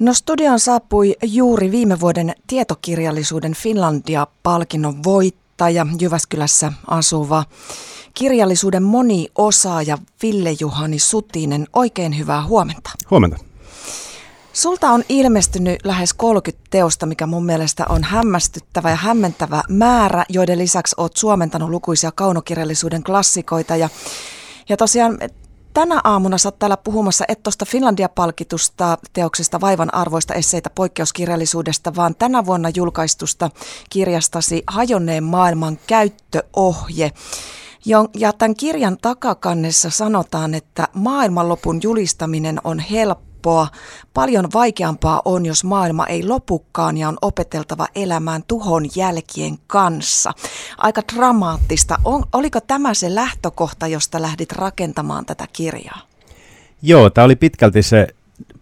No studion saapui juuri viime vuoden tietokirjallisuuden Finlandia-palkinnon voittaja Jyväskylässä asuva kirjallisuuden moniosaaja Ville-Juhani Sutinen. Oikein hyvää huomenta. Huomenta. Sulta on ilmestynyt lähes 30 teosta, mikä mun mielestä on hämmästyttävä ja hämmentävä määrä, joiden lisäksi oot suomentanut lukuisia kaunokirjallisuuden klassikoita. Ja, ja tosiaan tänä aamuna sä oot täällä puhumassa et tuosta Finlandia-palkitusta teoksesta vaivan arvoista esseitä poikkeuskirjallisuudesta, vaan tänä vuonna julkaistusta kirjastasi Hajonneen maailman käyttöohje. Ja tämän kirjan takakannessa sanotaan, että maailmanlopun julistaminen on helppoa. Paljon vaikeampaa on, jos maailma ei lopukaan ja on opeteltava elämään tuhon jälkien kanssa. Aika dramaattista. On, oliko tämä se lähtökohta, josta lähdit rakentamaan tätä kirjaa? Joo, tämä oli pitkälti se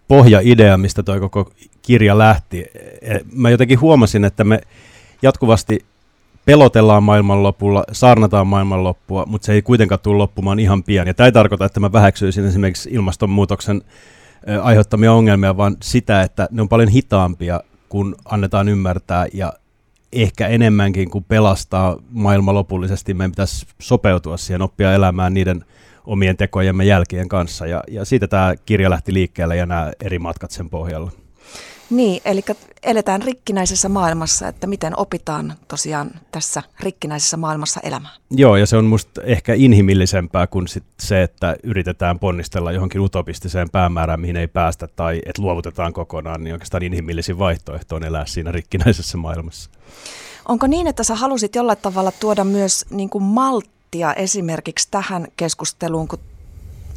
pohjaidea, mistä tuo koko kirja lähti. E, mä jotenkin huomasin, että me jatkuvasti pelotellaan maailmanlopulla, saarnataan maailmanloppua, mutta se ei kuitenkaan tule loppumaan ihan pian. Ja tämä ei tarkoita, että mä väheksyisin esimerkiksi ilmastonmuutoksen aiheuttamia ongelmia, vaan sitä, että ne on paljon hitaampia, kun annetaan ymmärtää ja ehkä enemmänkin kuin pelastaa maailma lopullisesti, meidän pitäisi sopeutua siihen, oppia elämään niiden omien tekojemme jälkien kanssa. Ja, ja siitä tämä kirja lähti liikkeelle ja nämä eri matkat sen pohjalla. Niin, eli eletään rikkinäisessä maailmassa, että miten opitaan tosiaan tässä rikkinäisessä maailmassa elämään. Joo, ja se on musta ehkä inhimillisempää kuin sit se, että yritetään ponnistella johonkin utopistiseen päämäärään, mihin ei päästä, tai että luovutetaan kokonaan, niin oikeastaan inhimillisin vaihtoehto on elää siinä rikkinäisessä maailmassa. Onko niin, että sä halusit jollain tavalla tuoda myös niin kuin malttia esimerkiksi tähän keskusteluun, kun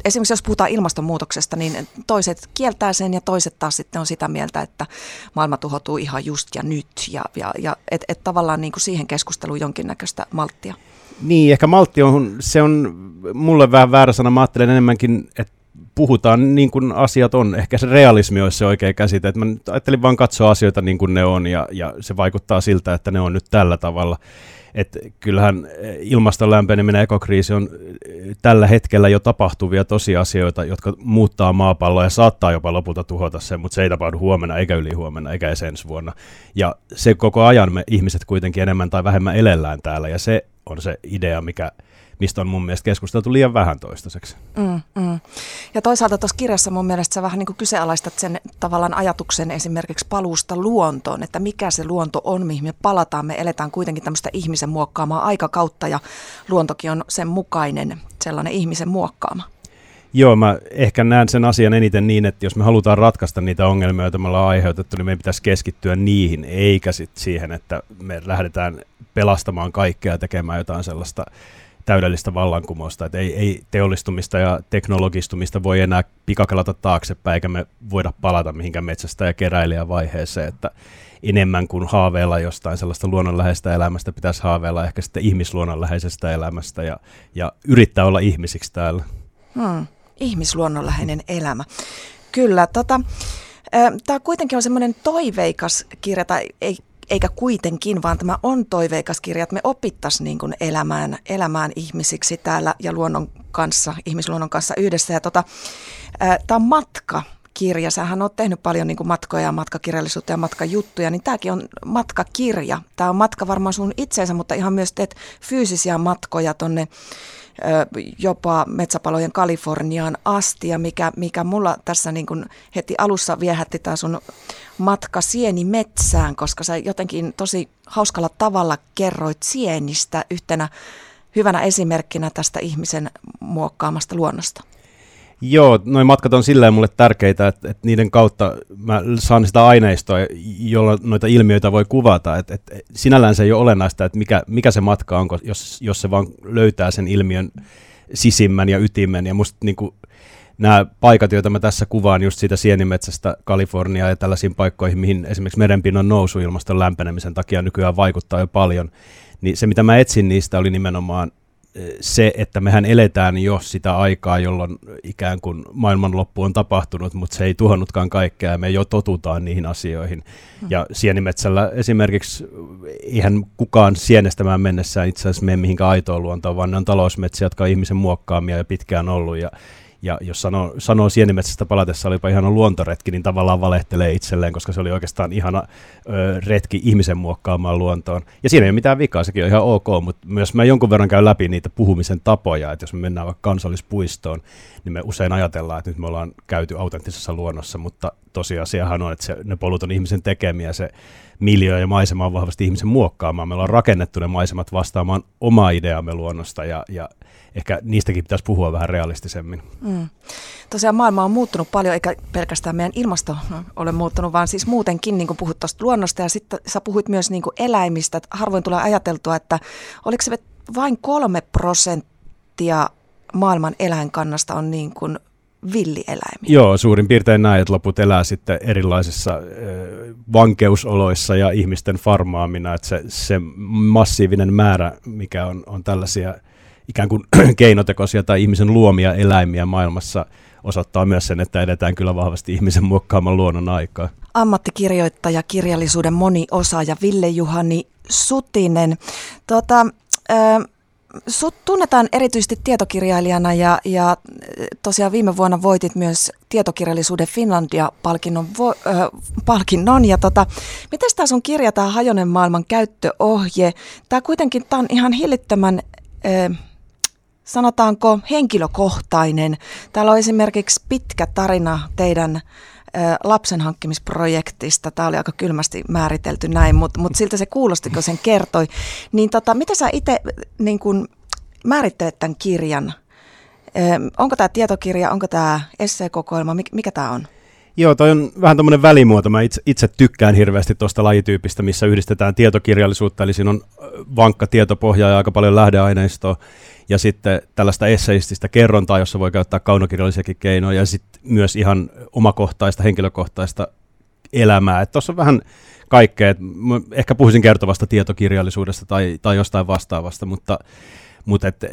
esimerkiksi jos puhutaan ilmastonmuutoksesta, niin toiset kieltää sen ja toiset taas sitten on sitä mieltä, että maailma tuhoutuu ihan just ja nyt. Ja, ja, ja että et tavallaan niin kuin siihen keskusteluun jonkinnäköistä malttia. Niin, ehkä maltti on, se on mulle vähän väärä sana. Mä ajattelen enemmänkin, että puhutaan niin kuin asiat on. Ehkä se realismi olisi se oikea käsite. Että mä ajattelin vaan katsoa asioita niin kuin ne on ja, ja se vaikuttaa siltä, että ne on nyt tällä tavalla että kyllähän eh, ilmaston lämpeneminen ja ekokriisi on eh, tällä hetkellä jo tapahtuvia tosiasioita, jotka muuttaa maapalloa ja saattaa jopa lopulta tuhota sen, mutta se ei tapahdu huomenna eikä yli huomenna eikä edes ensi vuonna. Ja se koko ajan me ihmiset kuitenkin enemmän tai vähemmän elellään täällä ja se on se idea, mikä mistä on mun mielestä keskusteltu liian vähän toistaiseksi. Mm, mm. Ja toisaalta tuossa kirjassa mun mielestä sä vähän niin kuin kyseenalaistat sen tavallaan ajatuksen esimerkiksi paluusta luontoon, että mikä se luonto on, mihin me palataan. Me eletään kuitenkin tämmöistä ihmisen muokkaamaa aikakautta ja luontokin on sen mukainen sellainen ihmisen muokkaama. Joo, mä ehkä näen sen asian eniten niin, että jos me halutaan ratkaista niitä ongelmia, joita me ollaan aiheutettu, niin meidän pitäisi keskittyä niihin, eikä sit siihen, että me lähdetään pelastamaan kaikkea ja tekemään jotain sellaista täydellistä vallankumousta, että ei, ei teollistumista ja teknologistumista voi enää pikakelata taaksepäin, eikä me voida palata mihinkään metsästä ja keräilijä vaiheeseen, että enemmän kuin haaveilla jostain sellaista luonnonläheistä elämästä, pitäisi haaveilla ehkä sitten ihmisluonnonläheisestä elämästä ja, ja yrittää olla ihmisiksi täällä. Hmm, ihmisluonnonläheinen elämä. Kyllä, tota, Tämä kuitenkin on semmoinen toiveikas kirja, tai ei eikä kuitenkin, vaan tämä on toiveikas kirja, että me opittaisiin niin kuin elämään, elämään ihmisiksi täällä ja luonnon kanssa, ihmisluonnon kanssa yhdessä. Ja tota, tämä on matka kirja. Sähän oot tehnyt paljon niin matkoja ja matkakirjallisuutta ja matkajuttuja, niin tämäkin on matkakirja. Tämä on matka varmaan sun itseensä, mutta ihan myös teet fyysisiä matkoja tonne jopa metsäpalojen Kaliforniaan asti ja mikä, mikä mulla tässä niin kuin heti alussa viehätti tämä sun matka sieni metsään, koska sä jotenkin tosi hauskalla tavalla kerroit sienistä yhtenä hyvänä esimerkkinä tästä ihmisen muokkaamasta luonnosta. Joo, noin matkat on silleen mulle tärkeitä, että, että niiden kautta mä saan sitä aineistoa, jolla noita ilmiöitä voi kuvata. Että, että sinällään se ei ole olennaista, että mikä, mikä se matka on, jos, jos se vaan löytää sen ilmiön sisimmän ja ytimen. Ja musta niin kuin, nämä paikat, joita mä tässä kuvaan just siitä sienimetsästä Kaliforniaa ja tällaisiin paikkoihin, mihin esimerkiksi merenpinnan nousu ilmaston lämpenemisen takia nykyään vaikuttaa jo paljon, niin se mitä mä etsin niistä oli nimenomaan se, että mehän eletään jo sitä aikaa, jolloin ikään kuin maailmanloppu on tapahtunut, mutta se ei tuhannutkaan kaikkea ja me jo totutaan niihin asioihin. Hmm. Ja sienimetsällä esimerkiksi ihan kukaan sienestämään mennessään itse asiassa mene mihinkään aitoon luontoon, vaan ne on talousmetsiä, jotka on ihmisen muokkaamia ja pitkään ollut ja Ja jos sanoo, sanoo sienimetsästä palatessa olipa ihana luontoretki, niin tavallaan valehtelee itselleen, koska se oli oikeastaan ihana ö, retki ihmisen muokkaamaan luontoon. Ja siinä ei ole mitään vikaa, sekin on ihan ok, mutta myös mä jonkun verran käyn läpi niitä puhumisen tapoja, että jos me mennään vaikka kansallispuistoon, niin me usein ajatellaan, että nyt me ollaan käyty autenttisessa luonnossa, mutta tosiasiahan on, että se, ne polut on ihmisen tekemiä, se miljöö ja maisema on vahvasti ihmisen muokkaamaan. Me ollaan rakennettu ne maisemat vastaamaan omaa ideamme luonnosta ja, ja ehkä niistäkin pitäisi puhua vähän realistisemmin. Mm. Tosiaan maailma on muuttunut paljon, eikä pelkästään meidän ilmasto ole muuttunut, vaan siis muutenkin, niin kuin puhut tuosta luonnosta ja sitten sä puhuit myös niin kuin eläimistä. Harvoin tulee ajateltua, että oliko se vain kolme prosenttia maailman eläinkannasta on niin kuin villieläimiä. Joo, suurin piirtein näin, että loput elää sitten erilaisissa vankeusoloissa ja ihmisten farmaamina, että se, se massiivinen määrä, mikä on, on tällaisia ikään kuin keinotekoisia tai ihmisen luomia eläimiä maailmassa, osoittaa myös sen, että edetään kyllä vahvasti ihmisen muokkaaman luonnon aikaa. Ammattikirjoittaja, kirjallisuuden moniosaaja Ville Juhani Sutinen. Tota, äh, Sut tunnetaan erityisesti tietokirjailijana ja, ja tosiaan viime vuonna voitit myös tietokirjallisuuden Finlandia-palkinnon. Vo, äh, palkinnon ja tota, miten tämä sun kirja, tämä Hajonen maailman käyttöohje, tämä kuitenkin tää on ihan hillittömän, äh, sanotaanko henkilökohtainen. Täällä on esimerkiksi pitkä tarina teidän lapsen hankkimisprojektista. Tämä oli aika kylmästi määritelty näin, mutta, mutta siltä se kuulosti, kun sen kertoi. Niin tota, mitä sä itse niin kun määrittelet tämän kirjan? Onko tämä tietokirja, onko tämä esseekokoelma, mikä tämä on? Joo, toi on vähän tämmöinen välimuoto. Mä itse, itse tykkään hirveästi tuosta lajityypistä, missä yhdistetään tietokirjallisuutta, eli siinä on vankka tietopohja ja aika paljon lähdeaineistoa, ja sitten tällaista esseististä kerrontaa, jossa voi käyttää kaunokirjallisiakin keinoja, ja sitten myös ihan omakohtaista, henkilökohtaista elämää. Tuossa on vähän kaikkea, ehkä puhuisin kertovasta tietokirjallisuudesta tai, tai jostain vastaavasta, mutta mutta et,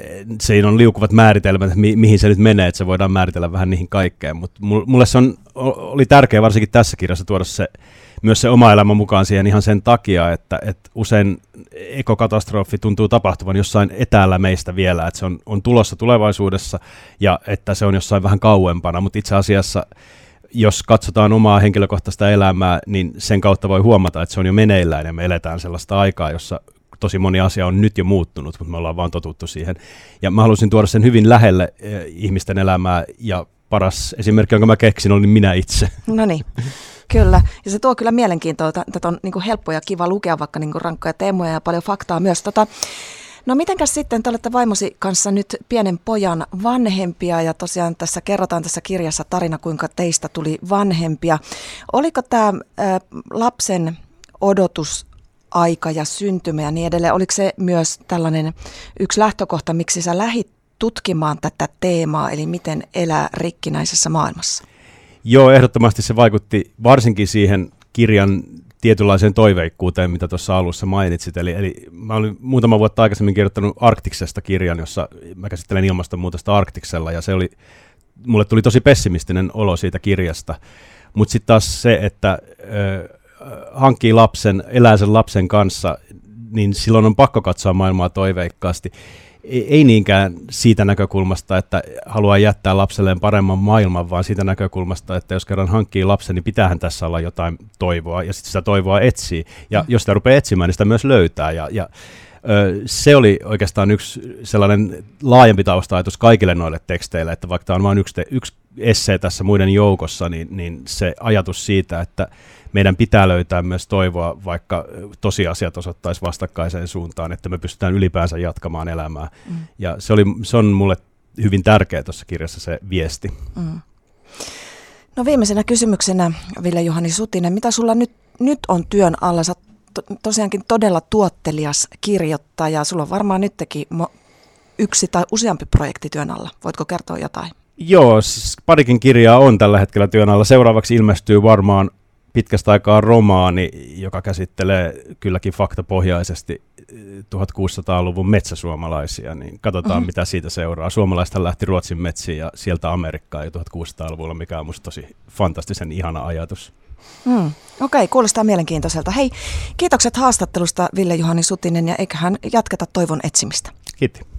siinä on liukuvat määritelmät, mi, mihin se nyt menee, että se voidaan määritellä vähän niihin kaikkeen. Mutta mulle se on, oli tärkeää varsinkin tässä kirjassa tuoda se, myös se oma elämä mukaan siihen ihan sen takia, että, että usein ekokatastrofi tuntuu tapahtuvan jossain etäällä meistä vielä, että se on, on tulossa tulevaisuudessa ja että se on jossain vähän kauempana, mutta itse asiassa jos katsotaan omaa henkilökohtaista elämää, niin sen kautta voi huomata, että se on jo meneillään ja me eletään sellaista aikaa, jossa tosi moni asia on nyt jo muuttunut, mutta me ollaan vaan totuttu siihen. Ja mä halusin tuoda sen hyvin lähelle eh, ihmisten elämää ja paras esimerkki, jonka mä keksin, oli minä itse. No niin. Kyllä, ja se tuo kyllä mielenkiintoa, että on niin helppo ja kiva lukea vaikka niin rankkoja teemoja ja paljon faktaa myös. Tota, no mitenkäs sitten, te olette vaimosi kanssa nyt pienen pojan vanhempia ja tosiaan tässä kerrotaan tässä kirjassa tarina, kuinka teistä tuli vanhempia. Oliko tämä lapsen odotus aika ja syntymä ja niin edelleen. Oliko se myös tällainen yksi lähtökohta, miksi sä lähit tutkimaan tätä teemaa, eli miten elää rikkinäisessä maailmassa? Joo, ehdottomasti se vaikutti varsinkin siihen kirjan tietynlaiseen toiveikkuuteen, mitä tuossa alussa mainitsit. Eli, eli mä olin muutama vuotta aikaisemmin kirjoittanut Arktiksesta kirjan, jossa mä käsittelen ilmastonmuutosta Arktiksella, ja se oli, mulle tuli tosi pessimistinen olo siitä kirjasta. Mutta sitten taas se, että hankkii lapsen, elää sen lapsen kanssa, niin silloin on pakko katsoa maailmaa toiveikkaasti. Ei niinkään siitä näkökulmasta, että haluaa jättää lapselleen paremman maailman, vaan siitä näkökulmasta, että jos kerran hankkii lapsen, niin pitäähän tässä olla jotain toivoa, ja sitten sitä toivoa etsii. Ja mm. jos sitä rupeaa etsimään, niin sitä myös löytää. Ja, ja se oli oikeastaan yksi sellainen laajempi tausta kaikille noille teksteille, että vaikka tämä on vain yksi, te, yksi essee tässä muiden joukossa, niin, niin se ajatus siitä, että meidän pitää löytää myös toivoa, vaikka tosiasiat osoittaisi vastakkaiseen suuntaan, että me pystytään ylipäänsä jatkamaan elämää. Mm. Ja se, oli, se on mulle hyvin tärkeä tuossa kirjassa se viesti. Mm. No viimeisenä kysymyksenä, Ville Juhani Sutinen, mitä sulla nyt, nyt on työn alla? Sä to, tosiaankin todella tuottelias kirjoittaja. Sulla on varmaan nytkin mo- yksi tai useampi projekti työn alla. Voitko kertoa jotain? Joo, siis parikin kirjaa on tällä hetkellä työn alla. Seuraavaksi ilmestyy varmaan pitkästä aikaa romaani, joka käsittelee kylläkin faktapohjaisesti 1600-luvun eh, metsäsuomalaisia, niin katsotaan mm-hmm. mitä siitä seuraa. Suomalaista lähti Ruotsin metsiin ja sieltä Amerikkaan jo 1600-luvulla, mikä on musta tosi fantastisen ihana ajatus. Mm. Okei, okay, kuulostaa mielenkiintoiselta. Hei, kiitokset haastattelusta Ville Juhani Sutinen ja eiköhän jatketa toivon etsimistä. Kiitos.